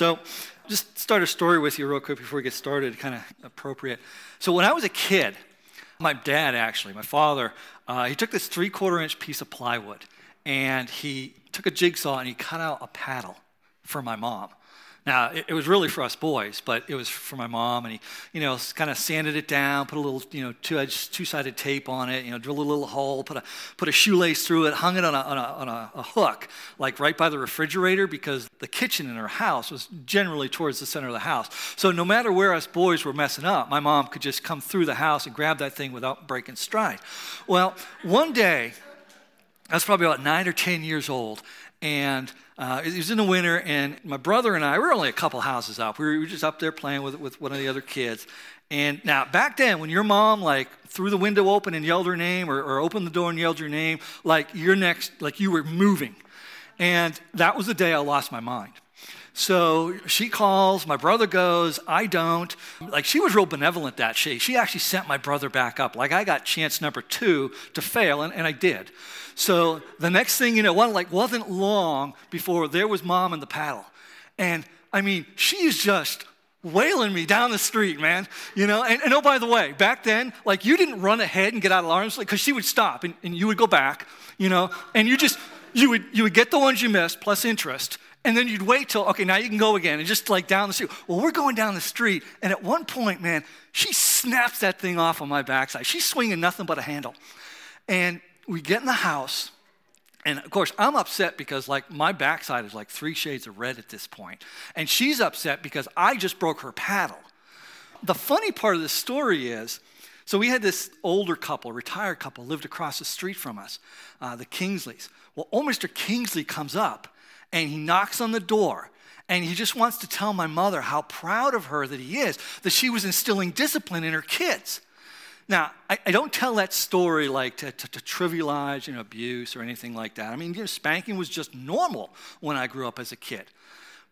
So, just start a story with you real quick before we get started, kind of appropriate. So, when I was a kid, my dad actually, my father, uh, he took this three quarter inch piece of plywood and he took a jigsaw and he cut out a paddle for my mom. Now, it, it, was really for us boys, but it was for my mom, and he, you know, kind of sanded it down, put a little, you know, two-edged, two-sided tape on it, you know, drilled a little hole, put a, put a shoelace through it, hung it on, a, on, a, on a, a hook, like right by the refrigerator, because the kitchen in our house was generally towards the center of the house. So no matter where us boys were messing up, my mom could just come through the house and grab that thing without breaking stride. Well, one day, I was probably about nine or 10 years old, and uh, it was in the winter, and my brother and I, we were only a couple houses up. We were just up there playing with, with one of the other kids. And now, back then, when your mom, like, threw the window open and yelled her name, or, or opened the door and yelled your name, like, you're next, like, you were moving. And that was the day I lost my mind. So she calls, my brother goes, I don't. Like she was real benevolent that she. She actually sent my brother back up. Like I got chance number two to fail, and, and I did. So the next thing you know, one like wasn't long before there was mom in the paddle. And I mean, she's just wailing me down the street, man. You know, and, and, oh, by the way, back then, like you didn't run ahead and get out of arms, because she would stop and, and you would go back, you know, and you just, you would, you would get the ones you missed plus interest. And then you'd wait till, okay, now you can go again. And just like down the street. Well, we're going down the street. And at one point, man, she snaps that thing off on my backside. She's swinging nothing but a handle. And we get in the house. And of course, I'm upset because like my backside is like three shades of red at this point. And she's upset because I just broke her paddle. The funny part of the story is, so we had this older couple, retired couple, lived across the street from us, uh, the Kingsleys. Well, old Mr. Kingsley comes up and he knocks on the door and he just wants to tell my mother how proud of her that he is, that she was instilling discipline in her kids. Now, I, I don't tell that story like to, to, to, trivialize you know, abuse or anything like that. I mean, you know, spanking was just normal when I grew up as a kid.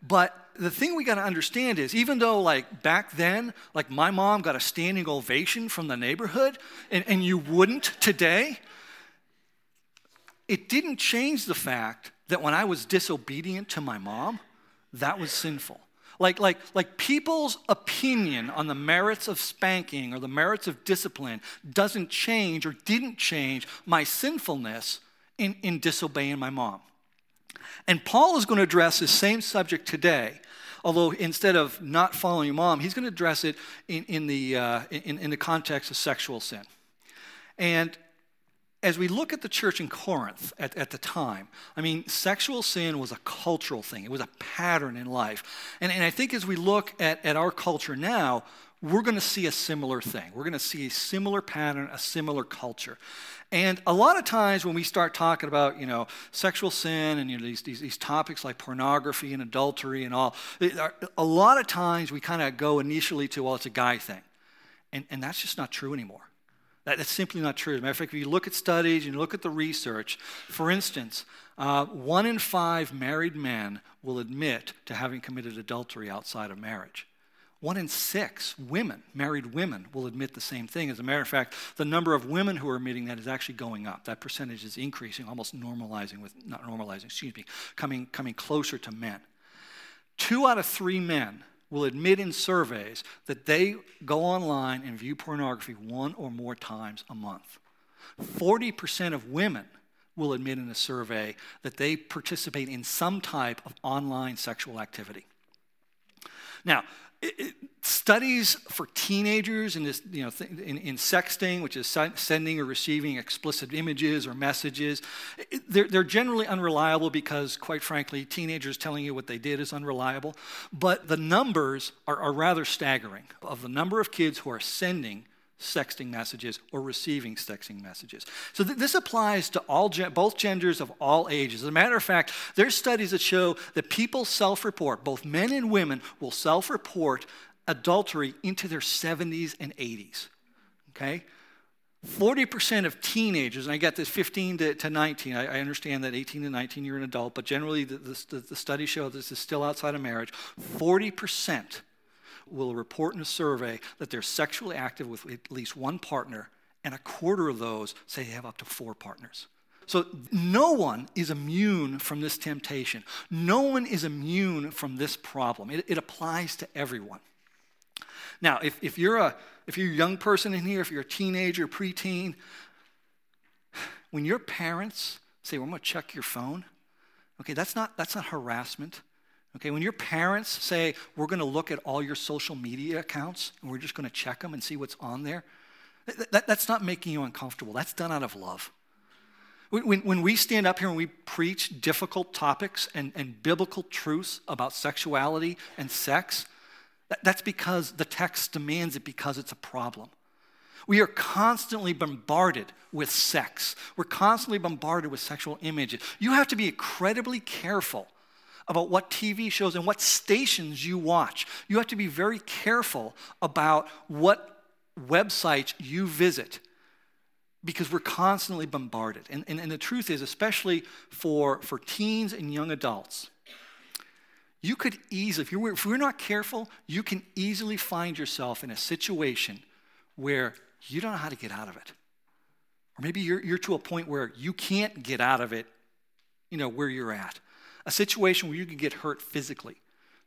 But the thing we got to understand is even though like back then like my mom got a standing ovation from the neighborhood and, and you wouldn't today it didn't change the fact that when I was disobedient to my mom, that was sinful. Like, like, like people's opinion on the merits of spanking or the merits of discipline doesn't change or didn't change my sinfulness in, in disobeying my mom. And Paul is going to address this same subject today, although instead of not following your mom, he's going to address it in, in, the, uh, in, in the context of sexual sin. And as we look at the church in Corinth at, at the time, I mean, sexual sin was a cultural thing, it was a pattern in life. And, and I think as we look at, at our culture now, we're going to see a similar thing. We're going to see a similar pattern, a similar culture. And a lot of times when we start talking about, you know, sexual sin and you know, these, these, these topics like pornography and adultery and all, uh, a lot of times we kind of go initially to, well, it's a guy thing. And, and that's just not true anymore. That's simply not true. As a matter of fact, if you look at studies and you look at the research, for instance, uh, one in five married men will admit to having committed adultery outside of marriage. One in six women, married women, will admit the same thing. As a matter of fact, the number of women who are admitting that is actually going up. That percentage is increasing, almost normalizing with, not normalizing, excuse me, coming, coming closer to men. Two out of three men will admit in surveys that they go online and view pornography one or more times a month. 40% of women will admit in a survey that they participate in some type of online sexual activity. Now, it, studies for teenagers in, this, you know, in, in, sexting, which is sending or receiving explicit images or messages, they're, they're generally unreliable because, quite frankly, teenagers telling you what they did is unreliable. But the numbers are, are rather staggering of the number of kids who are sending sexting messages or receiving sexting messages. So th- this applies to all both genders of all ages. As a matter of fact, there's studies that show that people self-report, both men and women will self-report adultery into their 70s and 80s. Okay? 40% of teenagers, and I got this 15 to, to 19, I, I, understand that 18 to 19 you're an adult, but generally the, the, the studies show this is still outside of marriage. 40% will report in a survey that they're sexually active with at least one partner, and a quarter of those say they have up to four partners. so no one is immune from this temptation. No one is immune from this problem. It, it applies to everyone. Now, if, if, you're a, if you're a young person in here, if you're a teenager, preteen, when your parents say, well, I'm going to check your phone, okay, that's not, that's not harassment. Okay, when your parents say, we're going to look at all your social media accounts and we're just going to check them and see what's on there, that, that's not making you uncomfortable. That's done out of love. When, when we stand up here and we preach difficult topics and, and biblical truths about sexuality and sex, that, that's because the text demands it because it's a problem. We are constantly bombarded with sex. We're constantly bombarded with sexual images. You have to be incredibly careful about what TV shows and what stations you watch. You have to be very careful about what websites you visit because we're constantly bombarded. And, and, and the truth is, especially for, for teens and young adults, you could easily, if you're, if you're not careful, you can easily find yourself in a situation where you don't know how to get out of it. Or maybe you're, you're to a point where you can't get out of it, you know, where you're at. A situation where you could get hurt physically,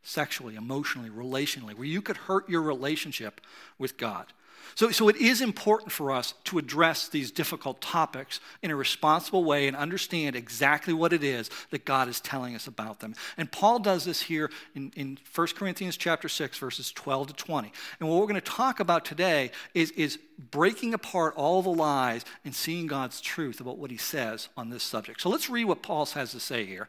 sexually, emotionally, relationally, where you could hurt your relationship with God. So, so it is important for us to address these difficult topics in a responsible way and understand exactly what it is that God is telling us about them. And Paul does this here in, in 1 Corinthians chapter 6, verses 12 to 20. And what we're going to talk about today is, is breaking apart all the lies and seeing God's truth about what he says on this subject. So let's read what Paul has to say here.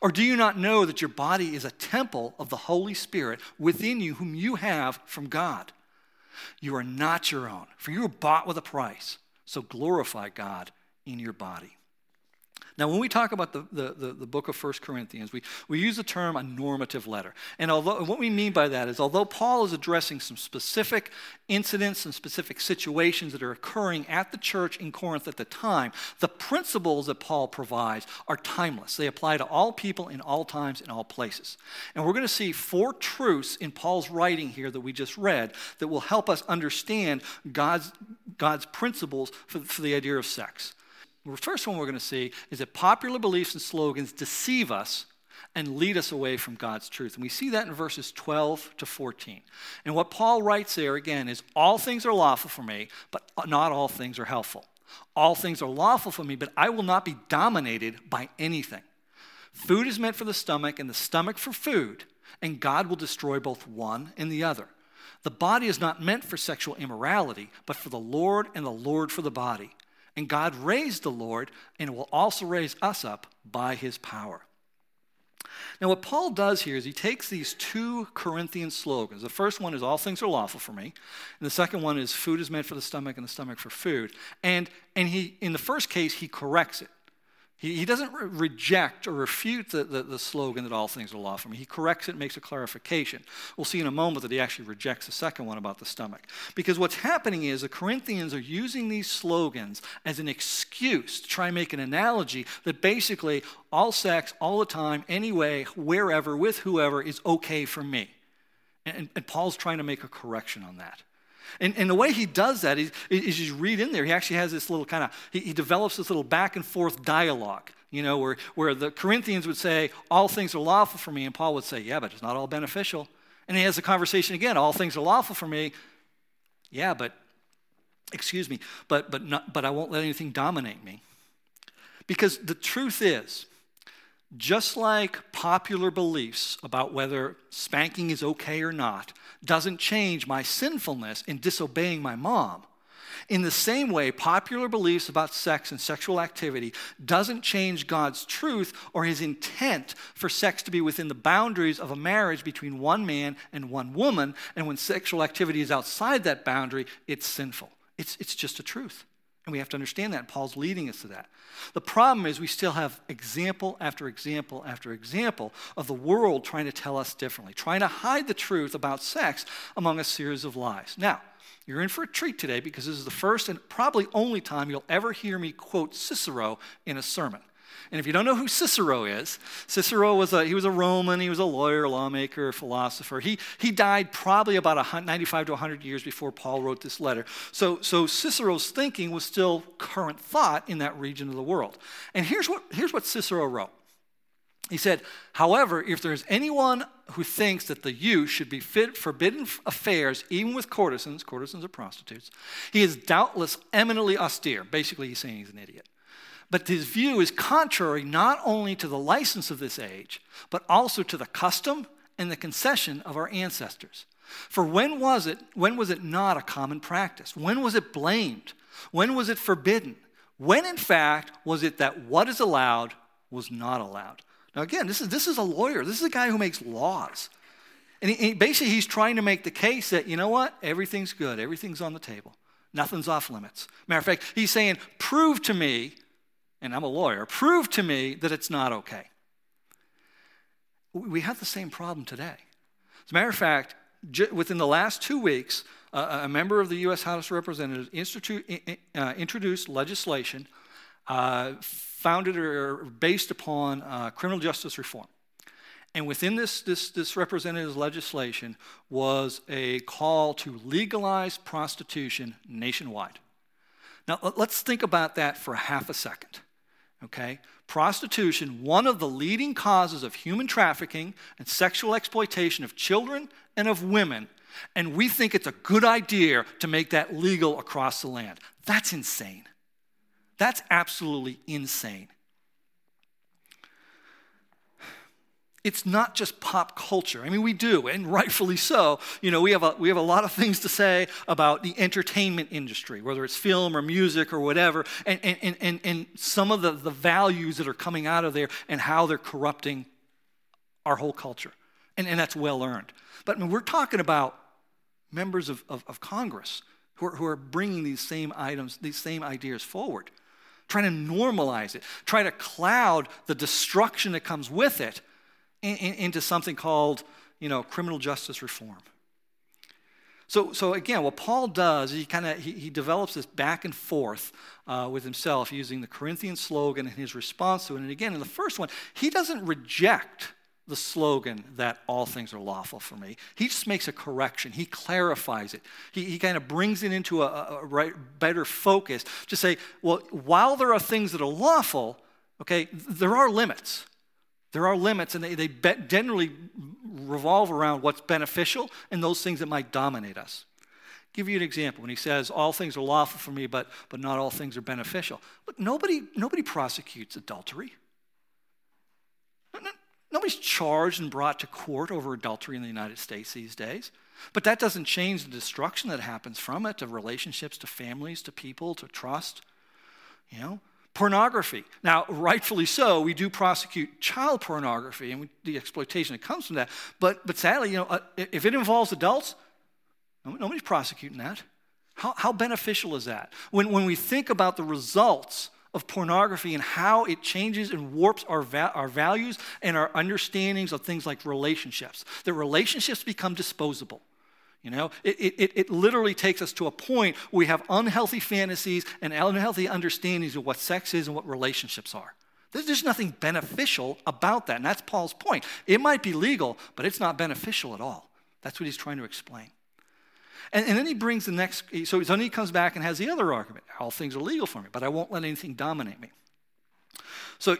Or do you not know that your body is a temple of the Holy Spirit within you, whom you have from God? You are not your own, for you were bought with a price. So glorify God in your body. Now, when we talk about the, the, the, the, book of 1 Corinthians, we, we use the term a normative letter. And although, what we mean by that is, although Paul is addressing some specific incidents and specific situations that are occurring at the church in Corinth at the time, the principles that Paul provides are timeless. They apply to all people in all times, in all places. And we're going to see four truths in Paul's writing here that we just read that will help us understand God's, God's principles for, for the idea of sex. The first one we're going to see is that popular beliefs and slogans deceive us and lead us away from God's truth. And we see that in verses 12 to 14. And what Paul writes there again is all things are lawful for me, but not all things are helpful. All things are lawful for me, but I will not be dominated by anything. Food is meant for the stomach, and the stomach for food, and God will destroy both one and the other. The body is not meant for sexual immorality, but for the Lord, and the Lord for the body. And God raised the Lord and will also raise us up by his power. Now, what Paul does here is he takes these two Corinthian slogans. The first one is, All things are lawful for me. And the second one is, Food is meant for the stomach and the stomach for food. And, and he, in the first case, he corrects it. He, he doesn't re- reject or refute the, the, the, slogan that all things are lawful. For me. He corrects it, makes a clarification. We'll see in a moment that he actually rejects the second one about the stomach. Because what's happening is the Corinthians are using these slogans as an excuse to try and make an analogy that basically all sex, all the time, anyway, wherever, with whoever is okay for me. And, and Paul's trying to make a correction on that. And, and the way he does that is, is you read in there, he actually has this little kind of, he, he develops this little back and forth dialogue, you know, where, where the Corinthians would say, all things are lawful for me, and Paul would say, yeah, but it's not all beneficial. And he has a conversation again, all things are lawful for me. Yeah, but, excuse me, but, but, not, but I won't let anything dominate me. Because the truth is, just like popular beliefs about whether spanking is okay or not doesn't change my sinfulness in disobeying my mom, in the same way, popular beliefs about sex and sexual activity doesn't change God's truth or his intent for sex to be within the boundaries of a marriage between one man and one woman. And when sexual activity is outside that boundary, it's sinful. It's, it's just a truth. And we have to understand that. Paul's leading us to that. The problem is we still have example after example after example of the world trying to tell us differently, trying to hide the truth about sex among a series of lies. Now, you're in for a treat today because this is the first and probably only time you'll ever hear me quote Cicero in a sermon. And if you don't know who Cicero is, Cicero was a, he was a Roman, he was a lawyer, lawmaker, philosopher. He, he died probably about 95 to 100 years before Paul wrote this letter. So, so Cicero's thinking was still current thought in that region of the world. And here's what, here's what Cicero wrote. He said, however, if there's anyone who thinks that the youth should be fit forbidden affairs, even with courtesans, courtesans are prostitutes, he is doubtless eminently austere. Basically, he's saying he's an idiot. But his view is contrary not only to the license of this age, but also to the custom and the concession of our ancestors. For when was it, when was it not a common practice? When was it blamed? When was it forbidden? When, in fact, was it that what is allowed was not allowed? Now, again, this is, this is a lawyer. This is a guy who makes laws. And he, he, basically, he's trying to make the case that, you know what? Everything's good. Everything's on the table. Nothing's off limits. Matter of fact, he's saying, prove to me, and I'm a lawyer, prove to me that it's not okay. We have the same problem today. As a matter of fact, within the last two weeks, a member of the U.S. House of Representatives uh, introduced legislation uh, founded or based upon uh, criminal justice reform. And within this, this, this representative's legislation was a call to legalize prostitution nationwide. Now, let's think about that for half a second. Okay? Prostitution, one of the leading causes of human trafficking and sexual exploitation of children and of women, and we think it's a good idea to make that legal across the land. That's insane. That's absolutely insane. It's not just pop culture. I mean, we do, and rightfully so. You know, we have a, we have a lot of things to say about the entertainment industry, whether it's film or music or whatever, and, and, and, and some of the, the values that are coming out of there and how they're corrupting our whole culture. And, and that's well earned. But I mean, we're talking about members of, of, of Congress who are, who are bringing these same items, these same ideas forward trying to normalize it, try to cloud the destruction that comes with it in, in, into something called, you know, criminal justice reform. So, so again, what Paul does, is he kind of he, he, develops this back and forth uh, with himself using the Corinthian slogan and his response to it. And again, in the first one, he doesn't reject the slogan that all things are lawful for me. He just makes a correction. He clarifies it. He, he kind of brings it into a, a right, better focus to say, well, while there are things that are lawful, okay, there are limits. There are limits, and they, they generally revolve around what's beneficial and those things that might dominate us. I'll give you an example. When he says, all things are lawful for me, but, but not all things are beneficial. Look, nobody, nobody prosecutes adultery. Nobody's charged and brought to court over adultery in the United States these days. But that doesn't change the destruction that happens from it to relationships, to families, to people, to trust. You know, pornography. Now, rightfully so, we do prosecute child pornography and the exploitation that comes from that. But, but sadly, you know, uh, if it involves adults, nobody's prosecuting that. How, how beneficial is that? When, when we think about the results of pornography and how it changes and warps our, va- our values and our understandings of things like relationships. That relationships become disposable. You know, it, it, it literally takes us to a point where we have unhealthy fantasies and unhealthy understandings of what sex is and what relationships are. There's just nothing beneficial about that. And that's Paul's point. It might be legal, but it's not beneficial at all. That's what he's trying to explain. And, and then he brings the next, so then he comes back and has the other argument. All things are legal for me, but I won't let anything dominate me. So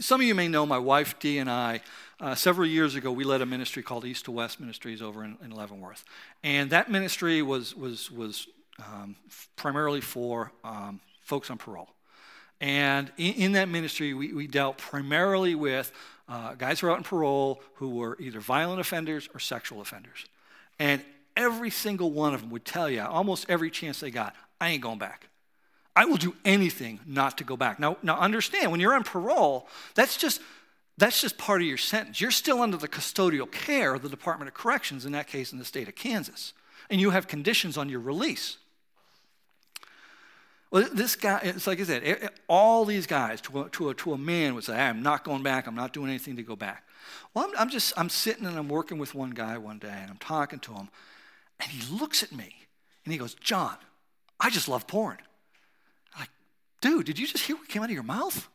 some of you may know my wife Dee and I. Uh, several years ago, we led a ministry called East to West Ministries over in, in Leavenworth, and that ministry was was was um, primarily for um, folks on parole. And in, in that ministry, we, we, dealt primarily with uh, guys who are out on parole who were either violent offenders or sexual offenders. And every single one of them would tell you, almost every chance they got, I ain't going back. I will do anything not to go back. Now, now understand, when you're on parole, that's just that's just part of your sentence. You're still under the custodial care of the Department of Corrections, in that case, in the state of Kansas. And you have conditions on your release. Well, this guy, it's like I said, all these guys to a, to a, to a man would say, I'm not going back, I'm not doing anything to go back. Well, I'm, I'm just, I'm sitting and I'm working with one guy one day and I'm talking to him, and he looks at me and he goes, John, I just love porn. Dude, did you just hear what came out of your mouth?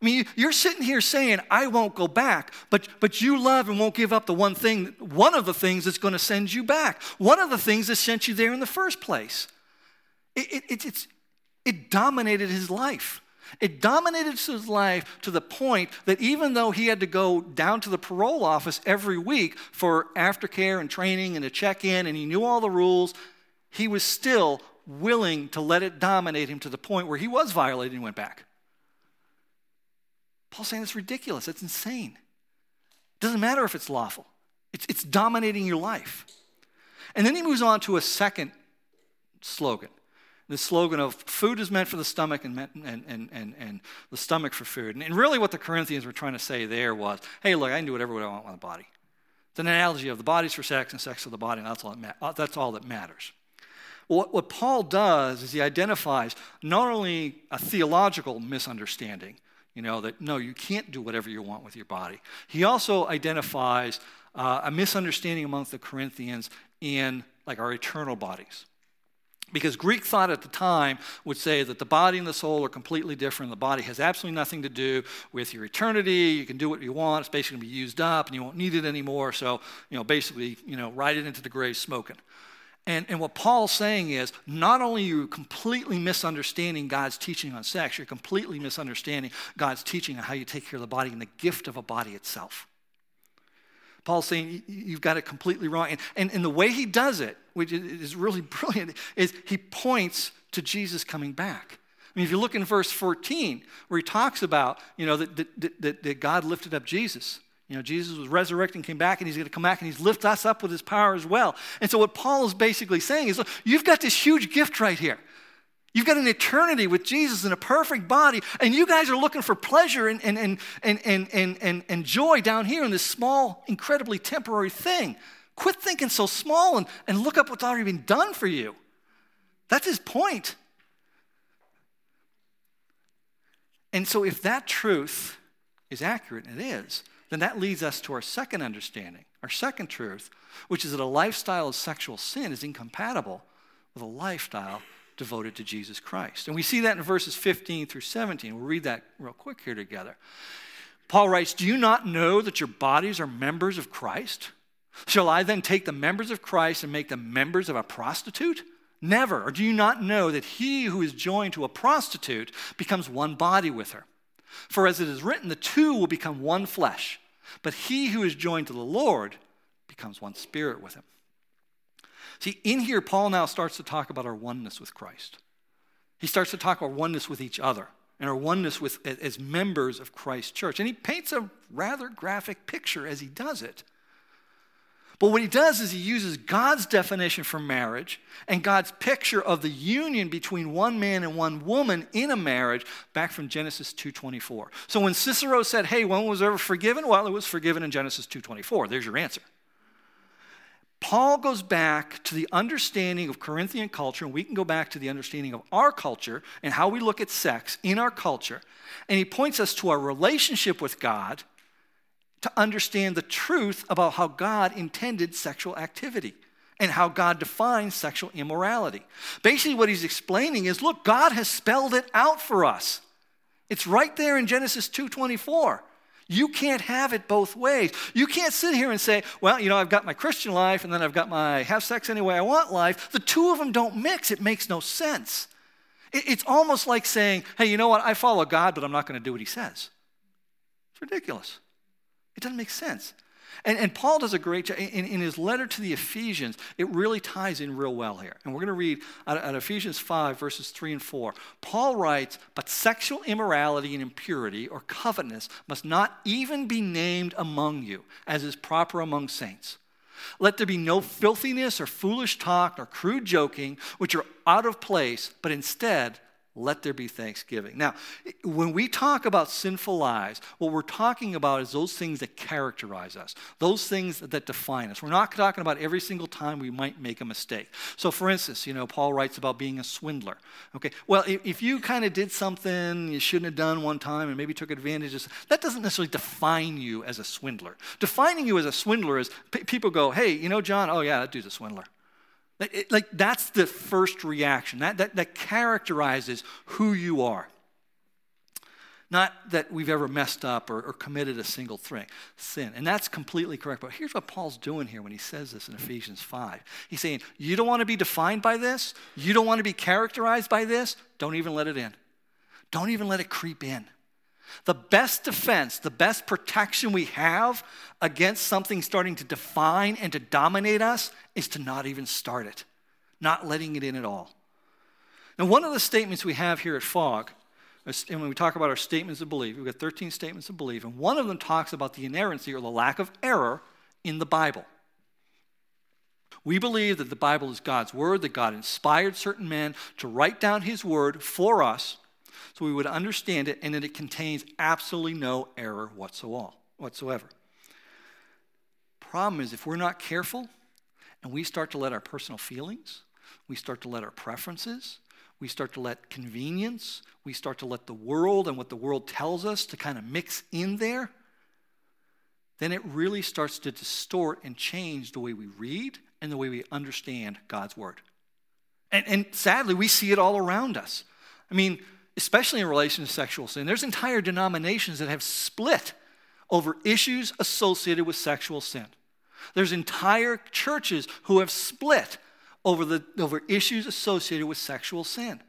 I mean, you're sitting here saying, I won't go back, but, but you love and won't give up the one thing, one of the things that's going to send you back, one of the things that sent you there in the first place. It, it, it, it dominated his life. It dominated his life to the point that even though he had to go down to the parole office every week for aftercare and training and a check in, and he knew all the rules, he was still willing to let it dominate him to the point where he was violated and went back. Paul's saying it's ridiculous, it's insane. It doesn't matter if it's lawful, it's, it's dominating your life. And then he moves on to a second slogan. The slogan of food is meant for the stomach and, and, and, and, and the stomach for food. And, and really, what the Corinthians were trying to say there was hey, look, I can do whatever I want with the body. It's an analogy of the body's for sex and sex for the body, and that's all, ma- uh, that's all that matters. What, what Paul does is he identifies not only a theological misunderstanding, you know, that no, you can't do whatever you want with your body. He also identifies uh, a misunderstanding amongst the Corinthians in like our eternal bodies. Because Greek thought at the time would say that the body and the soul are completely different. The body has absolutely nothing to do with your eternity. You can do what you want. It's basically going to be used up and you won't need it anymore. So, you know, basically, you know, ride it into the grave smoking. And, and what Paul's saying is not only are you completely misunderstanding God's teaching on sex, you're completely misunderstanding God's teaching on how you take care of the body and the gift of a body itself. Paul's saying you've got it completely wrong. And, and, and the way he does it, which is really brilliant, is he points to Jesus coming back. I mean, if you look in verse 14, where he talks about, you know, that, that, that, that God lifted up Jesus. You know, Jesus was resurrected and came back, and he's going to come back and he's lift us up with his power as well. And so, what Paul is basically saying is, look, you've got this huge gift right here. You've got an eternity with Jesus in a perfect body, and you guys are looking for pleasure and, and, and, and, and, and, and, and joy down here in this small, incredibly temporary thing. Quit thinking so small and, and look up what's already been done for you. That's his point. And so, if that truth is accurate, and it is, then that leads us to our second understanding, our second truth, which is that a lifestyle of sexual sin is incompatible with a lifestyle devoted to Jesus Christ. And we see that in verses 15 through 17. We'll read that real quick here together. Paul writes, Do you not know that your bodies are members of Christ? Shall I then take the members of Christ and make them members of a prostitute? Never. Or do you not know that he who is joined to a prostitute becomes one body with her? For as it is written, the two will become one flesh. But he who is joined to the Lord becomes one spirit with him. See, in here, Paul now starts to talk about our oneness with Christ. He starts to talk about oneness with each other and our oneness with, as members of Christ's church. And he paints a rather graphic picture as he does it. But what he does is he uses God's definition for marriage and God's picture of the union between one man and one woman in a marriage back from Genesis 2:24. So when Cicero said, "Hey, when was ever forgiven?" Well, it was forgiven in Genesis 2:24. There's your answer. Paul goes back to the understanding of Corinthian culture, and we can go back to the understanding of our culture and how we look at sex in our culture. And he points us to our relationship with God to understand the truth about how God intended sexual activity and how God defines sexual immorality. Basically, what he's explaining is look, God has spelled it out for us. It's right there in Genesis 2:24. You can't have it both ways. You can't sit here and say, well, you know, I've got my Christian life and then I've got my have sex any way I want life. The two of them don't mix. It makes no sense. It's almost like saying, hey, you know what? I follow God, but I'm not going to do what he says. It's ridiculous. It doesn't make sense. And, and Paul does a great job. In, in, his letter to the Ephesians, it really ties in real well here. And we're going to read out Ephesians 5, verses 3 and 4. Paul writes, But sexual immorality and impurity or covetousness must not even be named among you, as is proper among saints. Let there be no filthiness or foolish talk or crude joking, which are out of place, but instead, let there be thanksgiving. Now, when we talk about sinful lives, what we're talking about is those things that characterize us, those things that define us. We're not talking about every single time we might make a mistake. So, for instance, you know, Paul writes about being a swindler. Okay, well, if you kind of did something you shouldn't have done one time and maybe took advantage of, that doesn't necessarily define you as a swindler. Defining you as a swindler is p- people go, hey, you know, John, oh yeah, that dude's a swindler. Like, that's the first reaction. That, that, that characterizes who you are. Not that we've ever messed up or, or committed a single thing, sin. And that's completely correct. But here's what Paul's doing here when he says this in Ephesians 5. He's saying, You don't want to be defined by this. You don't want to be characterized by this. Don't even let it in. Don't even let it creep in. The best defense, the best protection we have against something starting to define and to dominate us is to not even start it, not letting it in at all. Now, one of the statements we have here at FOG, and when we talk about our statements of belief, we've got 13 statements of belief, and one of them talks about the inerrancy or the lack of error in the Bible. We believe that the Bible is God's word, that God inspired certain men to write down his word for us so we would understand it and that it contains absolutely no error whatsoever. Problem is, if we're not careful and we start to let our personal feelings, we start to let our preferences, we start to let convenience, we start to let the world and what the world tells us to kind of mix in there, then it really starts to distort and change the way we read and the way we understand God's word. And, and sadly, we see it all around us. I mean, especially in relation to sexual sin, there's entire denominations that have split over issues associated with sexual sin. There's entire churches who have split over, the, over issues associated with sexual sin.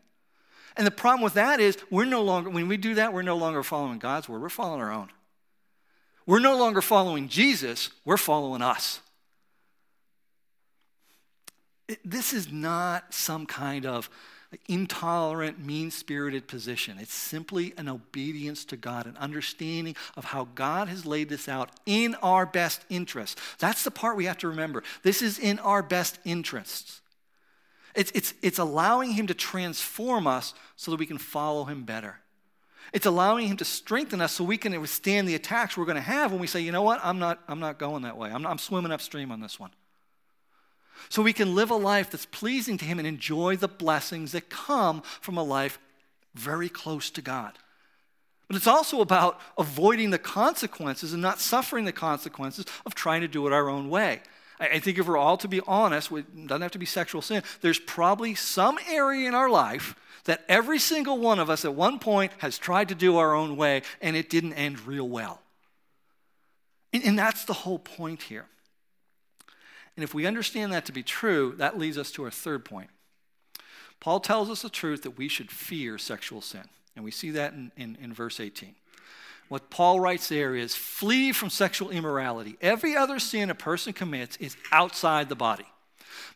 And the problem with that is we're no longer, when we do that, we're no longer following God's word, we're following our own. We're no longer following Jesus, we're following us. This is not some kind of intolerant, mean spirited position. It's simply an obedience to God, an understanding of how God has laid this out in our best interests. That's the part we have to remember. This is in our best interests. It's, it's, it's allowing Him to transform us so that we can follow Him better. It's allowing Him to strengthen us so we can withstand the attacks we're going to have when we say, you know what, I'm not, I'm not going that way. I'm, I'm swimming upstream on this one so we can live a life that's pleasing to Him and enjoy the blessings that come from a life very close to God. But it's also about avoiding the consequences and not suffering the consequences of trying to do it our own way. I think if we're all to be honest, it doesn't have to be sexual sin, there's probably some area in our life that every single one of us at one point has tried to do our own way and it didn't end real well. And, that's the whole point here. And if we understand that to be true, that leads us to our third point. Paul tells us the truth that we should fear sexual sin. And we see that in, in, in, verse 18. What Paul writes there is flee from sexual immorality. Every other sin a person commits is outside the body.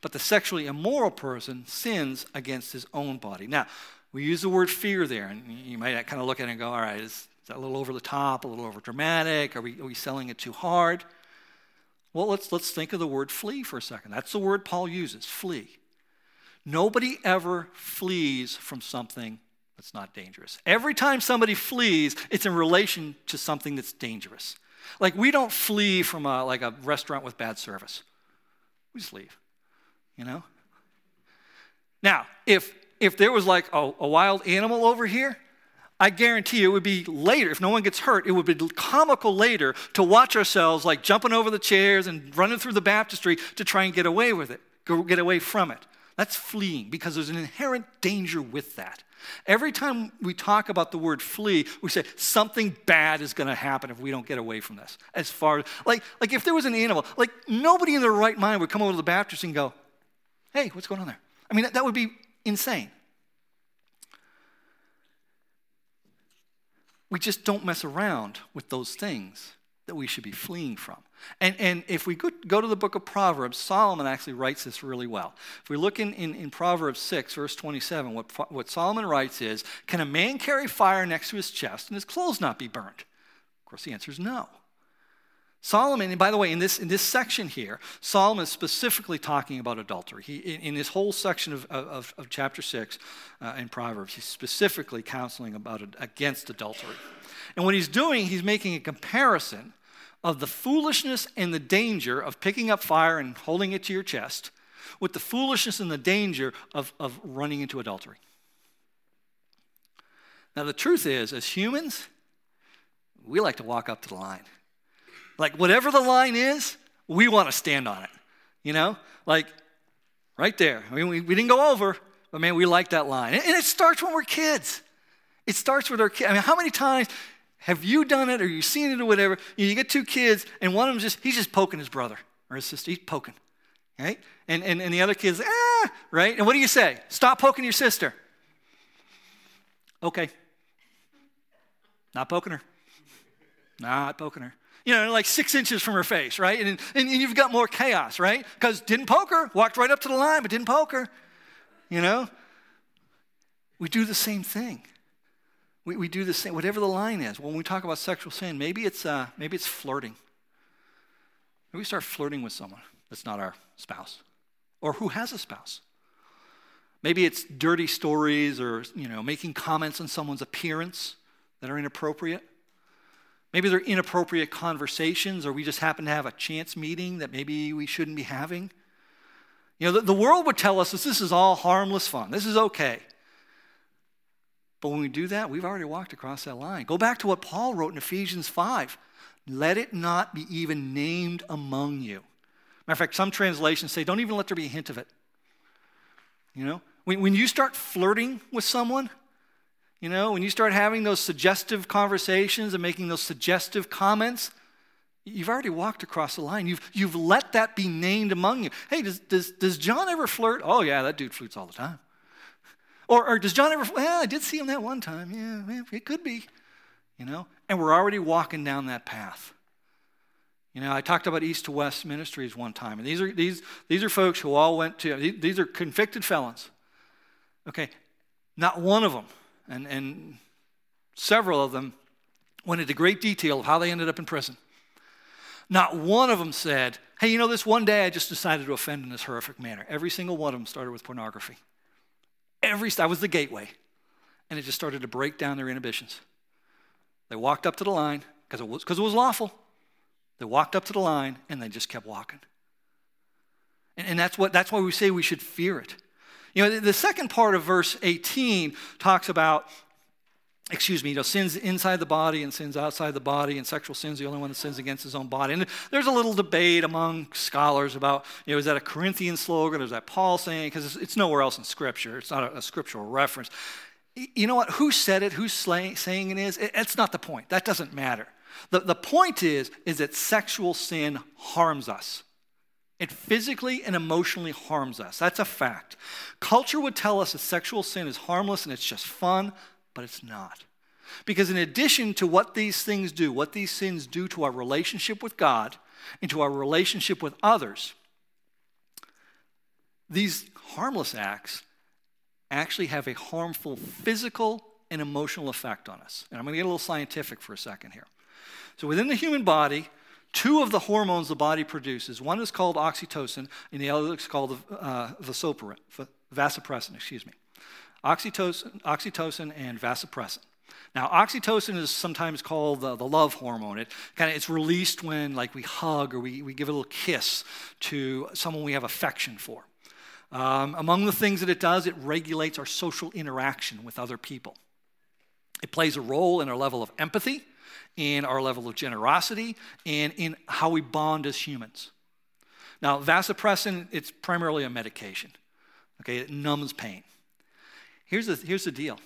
But the sexually immoral person sins against his own body. Now, we use the word fear there, and you might kind of look at it and go, all right, is, is that a little over the top, a little over dramatic? Are we, are we selling it too hard? Well, let's, let's think of the word flee for a second. That's the word Paul uses flee. Nobody ever flees from something that's not dangerous. Every time somebody flees, it's in relation to something that's dangerous. Like we don't flee from a, like a restaurant with bad service. We just leave, you know? Now, if if there was like a, a wild animal over here, I guarantee you it would be later, if no one gets hurt, it would be comical later to watch ourselves like jumping over the chairs and running through the baptistry to try and get away with it, get away from it. That's fleeing because there's an inherent danger with that. Every time we talk about the word flee, we say something bad is going to happen if we don't get away from this. As far as, like, like if there was an animal, like nobody in their right mind would come over to the Baptist and go, hey, what's going on there? I mean, that, that would be insane. We just don't mess around with those things that we should be fleeing from. And, and if we go, go to the book of Proverbs, Solomon actually writes this really well. If we look in, in, in Proverbs 6, verse 27, what, what Solomon writes is Can a man carry fire next to his chest and his clothes not be burnt? Of course, the answer is no. Solomon, and by the way, in this, in this section here, Solomon is specifically talking about adultery. He, in, in this whole section of, of, of chapter 6 uh, in Proverbs, he's specifically counseling about against adultery. And what he's doing, he's making a comparison of the foolishness and the danger of picking up fire and holding it to your chest with the foolishness and the danger of, of running into adultery. Now, the truth is, as humans, we like to walk up to the line. Like, whatever the line is, we want to stand on it. You know? Like, right there. I mean, we, we didn't go over, but man, we like that line. And, it starts when we're kids. It starts with our kids. I mean, how many times have you done it or you seen it or whatever? You get two kids, and one of them just, he's just poking his brother or his sister. He's poking, right? And, and, and the other kid's, ah, right? And what do you say? Stop poking your sister. Okay. Not poking her. Not poking her. You know, like six inches from her face, right? And, and, and you've got more chaos, right? Because didn't poke her, walked right up to the line, but didn't poke her. You know? We do the same thing. We, we do the same, whatever the line is. When we talk about sexual sin, maybe it's, uh, maybe it's flirting. Maybe we start flirting with someone that's not our spouse or who has a spouse. Maybe it's dirty stories or, you know, making comments on someone's appearance that are inappropriate. Maybe they're inappropriate conversations or we just happen to have a chance meeting that maybe we shouldn't be having. You know, the, the world would tell us that this is all harmless fun. This is okay. But when we do that, we've already walked across that line. Go back to what Paul wrote in Ephesians 5 let it not be even named among you. Matter of fact, some translations say, don't even let there be a hint of it. You know, when, when you start flirting with someone, you know, when you start having those suggestive conversations and making those suggestive comments, you've already walked across the line. You've, you've let that be named among you. Hey, does, does, does John ever flirt? Oh, yeah, that dude flirts all the time. Or, or does John ever, well, I did see him that one time. Yeah, it could be, you know? And we're already walking down that path. You know, I talked about East to West Ministries one time, and these are, these, these are folks who all went to, these are convicted felons. Okay, not one of them, and, and several of them went into great detail of how they ended up in prison. Not one of them said, hey, you know, this one day I just decided to offend in this horrific manner. Every single one of them started with pornography. Every that was the gateway. And it just started to break down their inhibitions. They walked up to the line because it was it was lawful. They walked up to the line and they just kept walking. And, and that's what that's why we say we should fear it. You know, the, second part of verse 18 talks about excuse me, you know, sins inside the body and sins outside the body, and sexual sin's the only one that sins against his own body. And there's a little debate among scholars about, you know, is that a Corinthian slogan or is that Paul saying? Because it's, it's, nowhere else in Scripture. It's not a, a, scriptural reference. You know what? Who said it? Who's saying it is? It, it's not the point. That doesn't matter. The, the point is, is that sexual sin harms us. It physically and emotionally harms us. That's a fact. Culture would tell us that sexual sin is harmless and it's just fun, but it's not. Because in addition to what these things do, what these sins do to our relationship with God and to our relationship with others, these harmless acts actually have a harmful physical and emotional effect on us. And I'm going to get a little scientific for a second here. So, within the human body, two of the hormones the body produces one is called oxytocin, and the other is called uh, vasopressin, excuse me oxytocin, oxytocin and vasopressin. Now, oxytocin is sometimes called the, the love hormone. It kind of it's released when like we hug or we, we give a little kiss to someone we have affection for. Um, among the things that it does, it regulates our social interaction with other people. It plays a role in our level of empathy, in our level of generosity, and in how we bond as humans. Now, vasopressin, it's primarily a medication. Okay, it numbs pain. Here's the, here's the deal.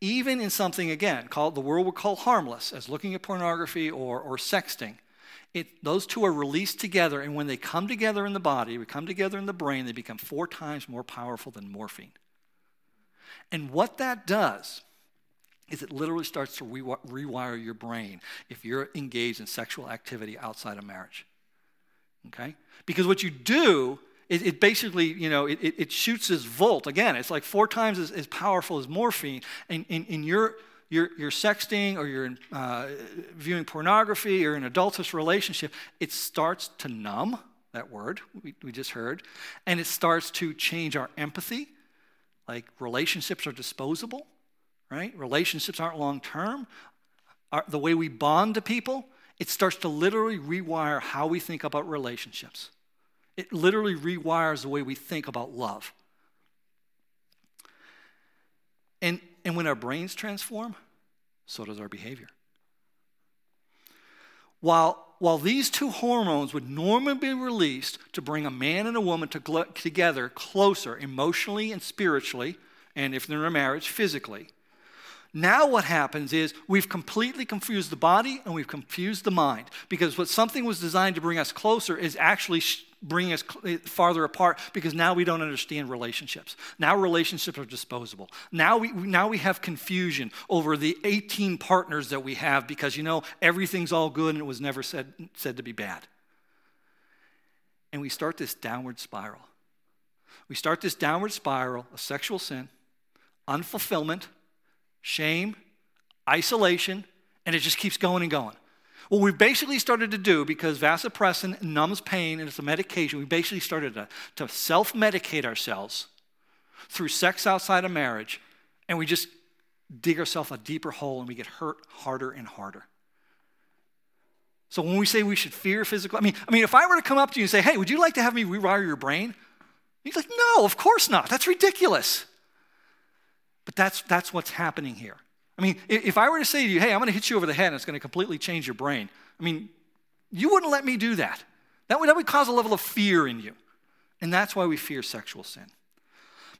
Even in something, again, called the world would call harmless, as looking at pornography or, or sexting, it, those two are released together, and when they come together in the body, we come together in the brain, they become four times more powerful than morphine. And what that does is it literally starts to rewire your brain if you're engaged in sexual activity outside of marriage. Okay? Because what you do, it, it basically, you know, it, it, shoots this volt. Again, it's like four times as, as powerful as morphine. And in your you're, you're sexting or you're uh, viewing pornography or an adulterous relationship, it starts to numb, that word we, we just heard, and it starts to change our empathy. Like relationships are disposable right? Relationships aren't long term. The way we bond to people, it starts to literally rewire how we think about relationships. It literally rewires the way we think about love. And, and when our brains transform, so does our behavior. While, while these two hormones would normally be released to bring a man and a woman to together closer emotionally and spiritually, and if they're in a marriage, physically, now, what happens is we've completely confused the body and we've confused the mind because what something was designed to bring us closer is actually bringing us eh, farther apart because now we don't understand relationships. Now, relationships are disposable. Now we, now we have confusion over the 18 partners that we have because, you know, everything's all good and it was never said, said to be bad. And we start this downward spiral. We start this downward spiral of sexual sin, unfulfillment shame, isolation, and it just keeps going and going. What we basically started to do, because vasopressin numbs pain and it's a medication, we basically started to, to self medicate ourselves through sex outside of marriage, and we just dig ourselves a deeper hole and we get hurt harder and harder. So when we say we should fear physical, I mean, I mean, if I were to come up to you and say, hey, would you like to have me rewire your brain? You'd be like, no, of course not. That's ridiculous. But that's, that's what's happening here. I mean, if I were to say to you, hey, I'm going to hit you over the head and it's going to completely change your brain, I mean, you wouldn't let me do that. That would, that would cause a level of fear in you. And that's why we fear sexual sin.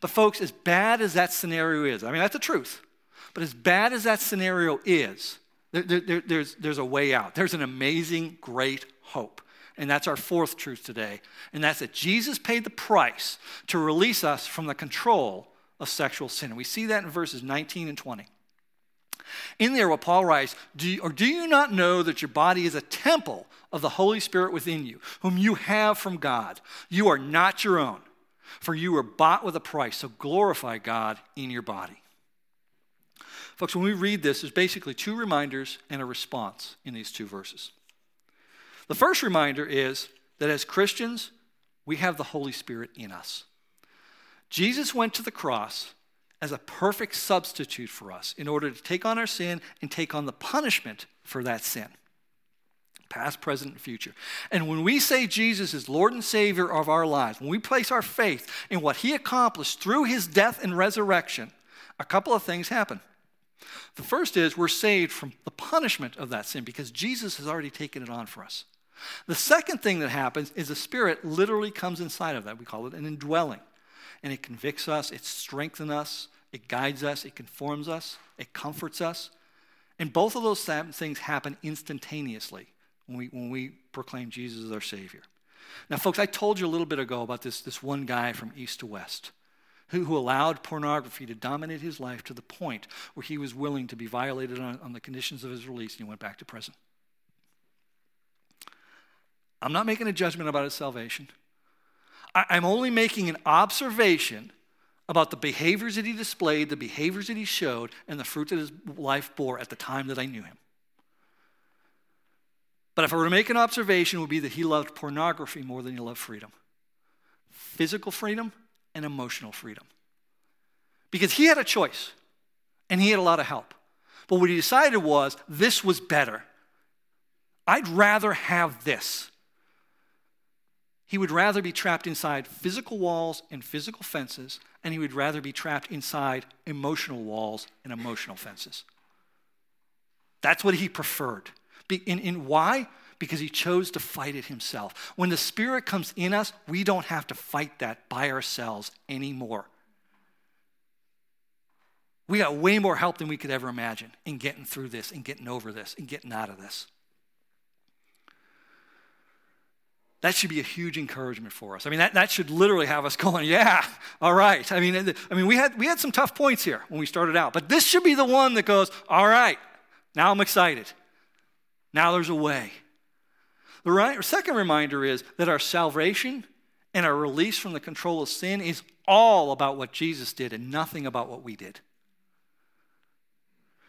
But, folks, as bad as that scenario is, I mean, that's the truth. But as bad as that scenario is, there, there, there's, there's a way out. There's an amazing, great hope. And that's our fourth truth today. And that's that Jesus paid the price to release us from the control of sexual sin. And we see that in verses 19 and 20. In there, what Paul writes, do you, or do you not know that your body is a temple of the Holy Spirit within you, whom you have from God? You are not your own, for you were bought with a price, so glorify God in your body. Folks, when we read this, there's basically two reminders and a response in these two verses. The first reminder is that as Christians, we have the Holy Spirit in us. Jesus went to the cross as a perfect substitute for us in order to take on our sin and take on the punishment for that sin past, present, and future. And when we say Jesus is Lord and Savior of our lives, when we place our faith in what He accomplished through His death and resurrection, a couple of things happen. The first is we're saved from the punishment of that sin because Jesus has already taken it on for us. The second thing that happens is the Spirit literally comes inside of that. We call it an indwelling and it convicts us, it strengthens us, it guides us, it conforms us, it comforts us. And both of those things happen instantaneously when we, when we proclaim Jesus as our Savior. Now, folks, I told you a little bit ago about this, this one guy from east to west who, who allowed pornography to dominate his life to the point where he was willing to be violated on, on the conditions of his release and he went back to prison. I'm not making a judgment about his salvation. I'm only making an observation about the behaviors that he displayed, the behaviors that he showed, and the fruit that his life bore at the time that I knew him. But if I were to make an observation, it would be that he loved pornography more than he loved freedom physical freedom and emotional freedom. Because he had a choice and he had a lot of help. But what he decided was this was better. I'd rather have this. He would rather be trapped inside physical walls and physical fences, and he would rather be trapped inside emotional walls and emotional fences. That's what he preferred. In, in why? Because he chose to fight it himself. When the Spirit comes in us, we don't have to fight that by ourselves anymore. We got way more help than we could ever imagine in getting through this and getting over this and getting out of this. That should be a huge encouragement for us. I mean, that, that should literally have us going, yeah, all right. I mean, I mean we, had, we had some tough points here when we started out, but this should be the one that goes, all right, now I'm excited. Now there's a way. The right, second reminder is that our salvation and our release from the control of sin is all about what Jesus did and nothing about what we did.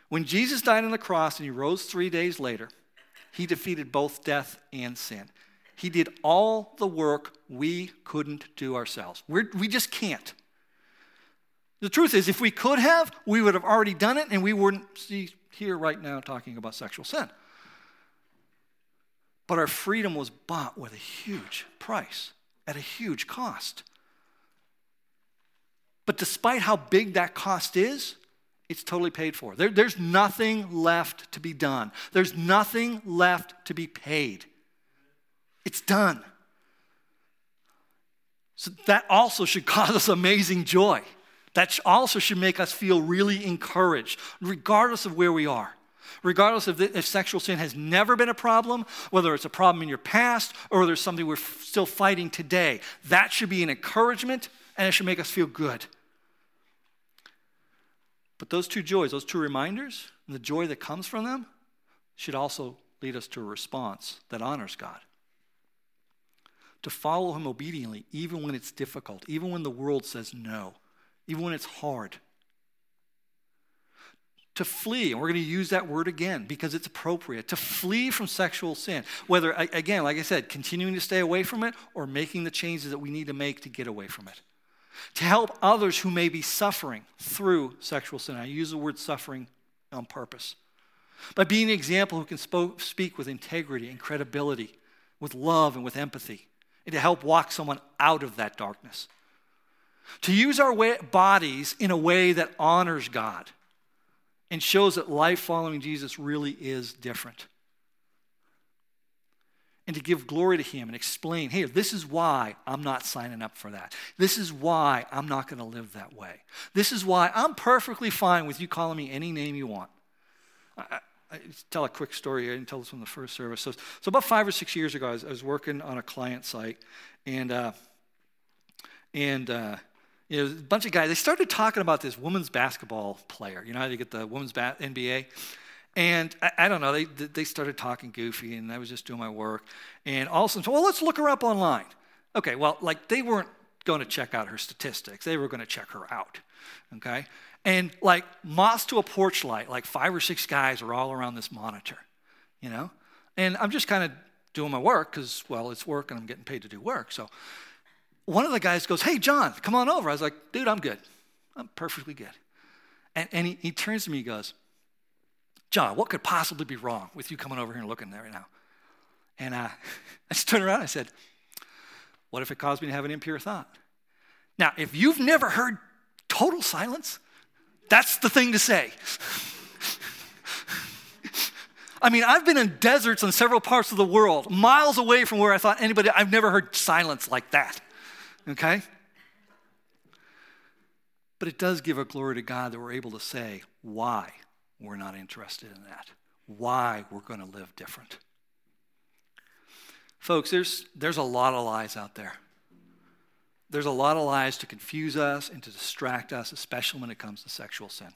When Jesus died on the cross and he rose three days later, he defeated both death and sin. He did all the work we couldn't do ourselves. We're, we just can't. The truth is, if we could have, we would have already done it and we wouldn't see here right now talking about sexual sin. But our freedom was bought with a huge price, at a huge cost. But despite how big that cost is, it's totally paid for. There, there's nothing left to be done, there's nothing left to be paid. It's done. So that also should cause us amazing joy. That also should make us feel really encouraged, regardless of where we are regardless of if sexual sin has never been a problem, whether it's a problem in your past or whether it's something we're still fighting today. That should be an encouragement and it should make us feel good. But those two joys, those two reminders, and the joy that comes from them, should also lead us to a response that honors God. To follow Him obediently, even when it's difficult, even when the world says no, even when it's hard to flee. And we're going to use that word again because it's appropriate. To flee from sexual sin. Whether, again, like I said, continuing to stay away from it or making the changes that we need to make to get away from it. To help others who may be suffering through sexual sin. I use the word suffering on purpose. By being an example who can speak with integrity and credibility, with love and with empathy, and to help walk someone out of that darkness. To use our way, bodies in a way that honors God and shows that life following Jesus really is different. And to give glory to Him and explain, hey, this is why I'm not signing up for that. This is why I'm not going to live that way. This is why I'm perfectly fine with you calling me any name you want. I, I, tell a quick story. I didn't tell this from the first service. So, so about five or six years ago, I was, I was working on a client site, and uh, and uh, you know, a bunch of guys, they started talking about this women's basketball player. You know how they get the women's ba- NBA? And I, I, don't know, they, they started talking goofy, and I was just doing my work. And all of a sudden, well, let's look her up online. Okay, well, like they weren't going to check out her statistics, they were going to check her out. Okay? And like moths to a porch light, like five or six guys are all around this monitor, you know? And I'm just kind of doing my work because, well, it's work and I'm getting paid to do work. So one of the guys goes, Hey, John, come on over. I was like, Dude, I'm good. I'm perfectly good. And, and he, he turns to me and goes, John, what could possibly be wrong with you coming over here and looking there right now? And uh, I just turned around and I said, What if it caused me to have an impure thought? Now, if you've never heard total silence, that's the thing to say. I mean, I've been in deserts in several parts of the world, miles away from where I thought anybody, I've never heard silence like that okay? But it does give a glory to God that we're able to say why we're not interested in that, why we're going to live different. Folks, there's, there's a lot of lies out there. There's a lot of lies to confuse us and to distract us, especially when it comes to sexual sin.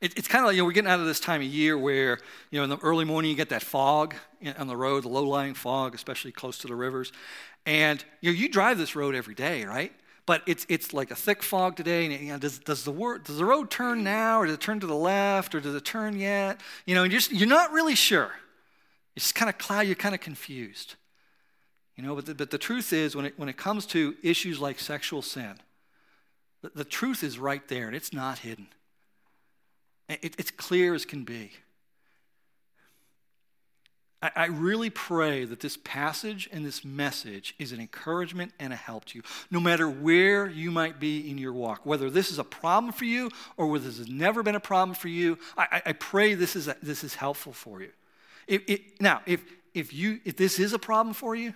It, it's kind of like, you know, we're getting out of this time of year where, you know, in the early morning you get that fog on the road, the low-lying fog, especially close to the rivers. And you know, you drive this road every day, right? But it's, it's like a thick fog today. And you know, does, does, the word, does the road turn now, or does it turn to the left, or does it turn yet? You know, you're, just, you're not really sure. It's kind of cloud, you're kind of confused. You know, but the, but the truth is, when it, when it comes to issues like sexual sin, the, the truth is right there, and it's not hidden. It, it's clear as can be. I, I really pray that this passage and this message is an encouragement and a help to you, no matter where you might be in your walk. Whether this is a problem for you or whether this has never been a problem for you, I, I pray this is, a, this is helpful for you. If, it, now, if, if, you, if this is a problem for you,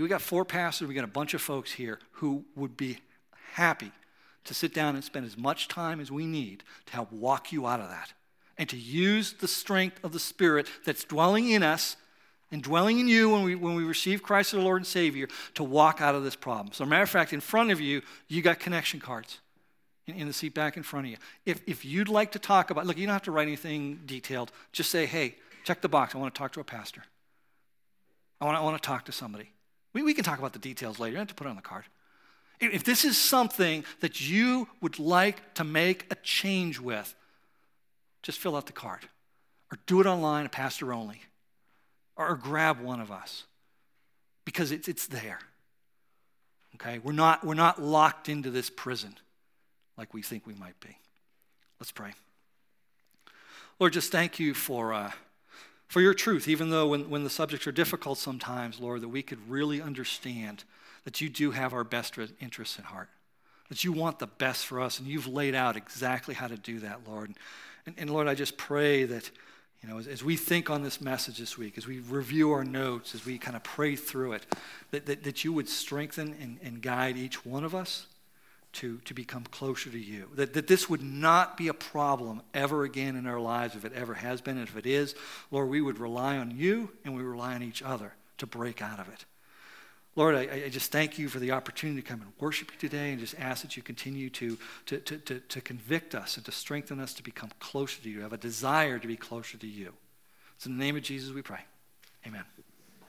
we, got four pastors, we got a bunch of folks here who would be happy to sit down and spend as much time as we need to help walk you out of that and to use the strength of the Spirit that's dwelling in us and dwelling in you when we, when we receive Christ as our Lord and Savior to walk out of this problem. So, matter of fact, in front of you, you got connection cards in, in the seat back in front of you. If, if you'd like to talk about, look, you don't have to write anything detailed. Just say, hey, check the box. I want to talk to a pastor. I want, I want to talk to somebody. We, we can talk about the details later. You have to put it on the card. If this is something that you would like to make a change with, just fill out the card. Or do it online, a pastor only. Or, or grab one of us. Because it's, it's there. Okay? We're not, we're not locked into this prison like we think we might be. Let's pray. Lord, just thank you for, uh, for your truth, even though when, when the subjects are difficult sometimes, Lord, that we could really understand that you do have our best interests at heart, that you want the best for us, and you've laid out exactly how to do that, Lord. And, and Lord, I just pray that, you know, as, as, we think on this message this week, as we review our notes, as we kind of pray through it, that, that, that you would strengthen and, and guide each one of us to, to become closer to you. That, that this would not be a problem ever again in our lives if it ever has been. And if it is, Lord, we would rely on you and we rely on each other to break out of it. Lord, I, I, just thank you for the opportunity to come and worship you today and just ask that you continue to, to, to, to, to convict us and to strengthen us to become closer to you, have a desire to be closer to you. It's in the name of Jesus we pray. Amen.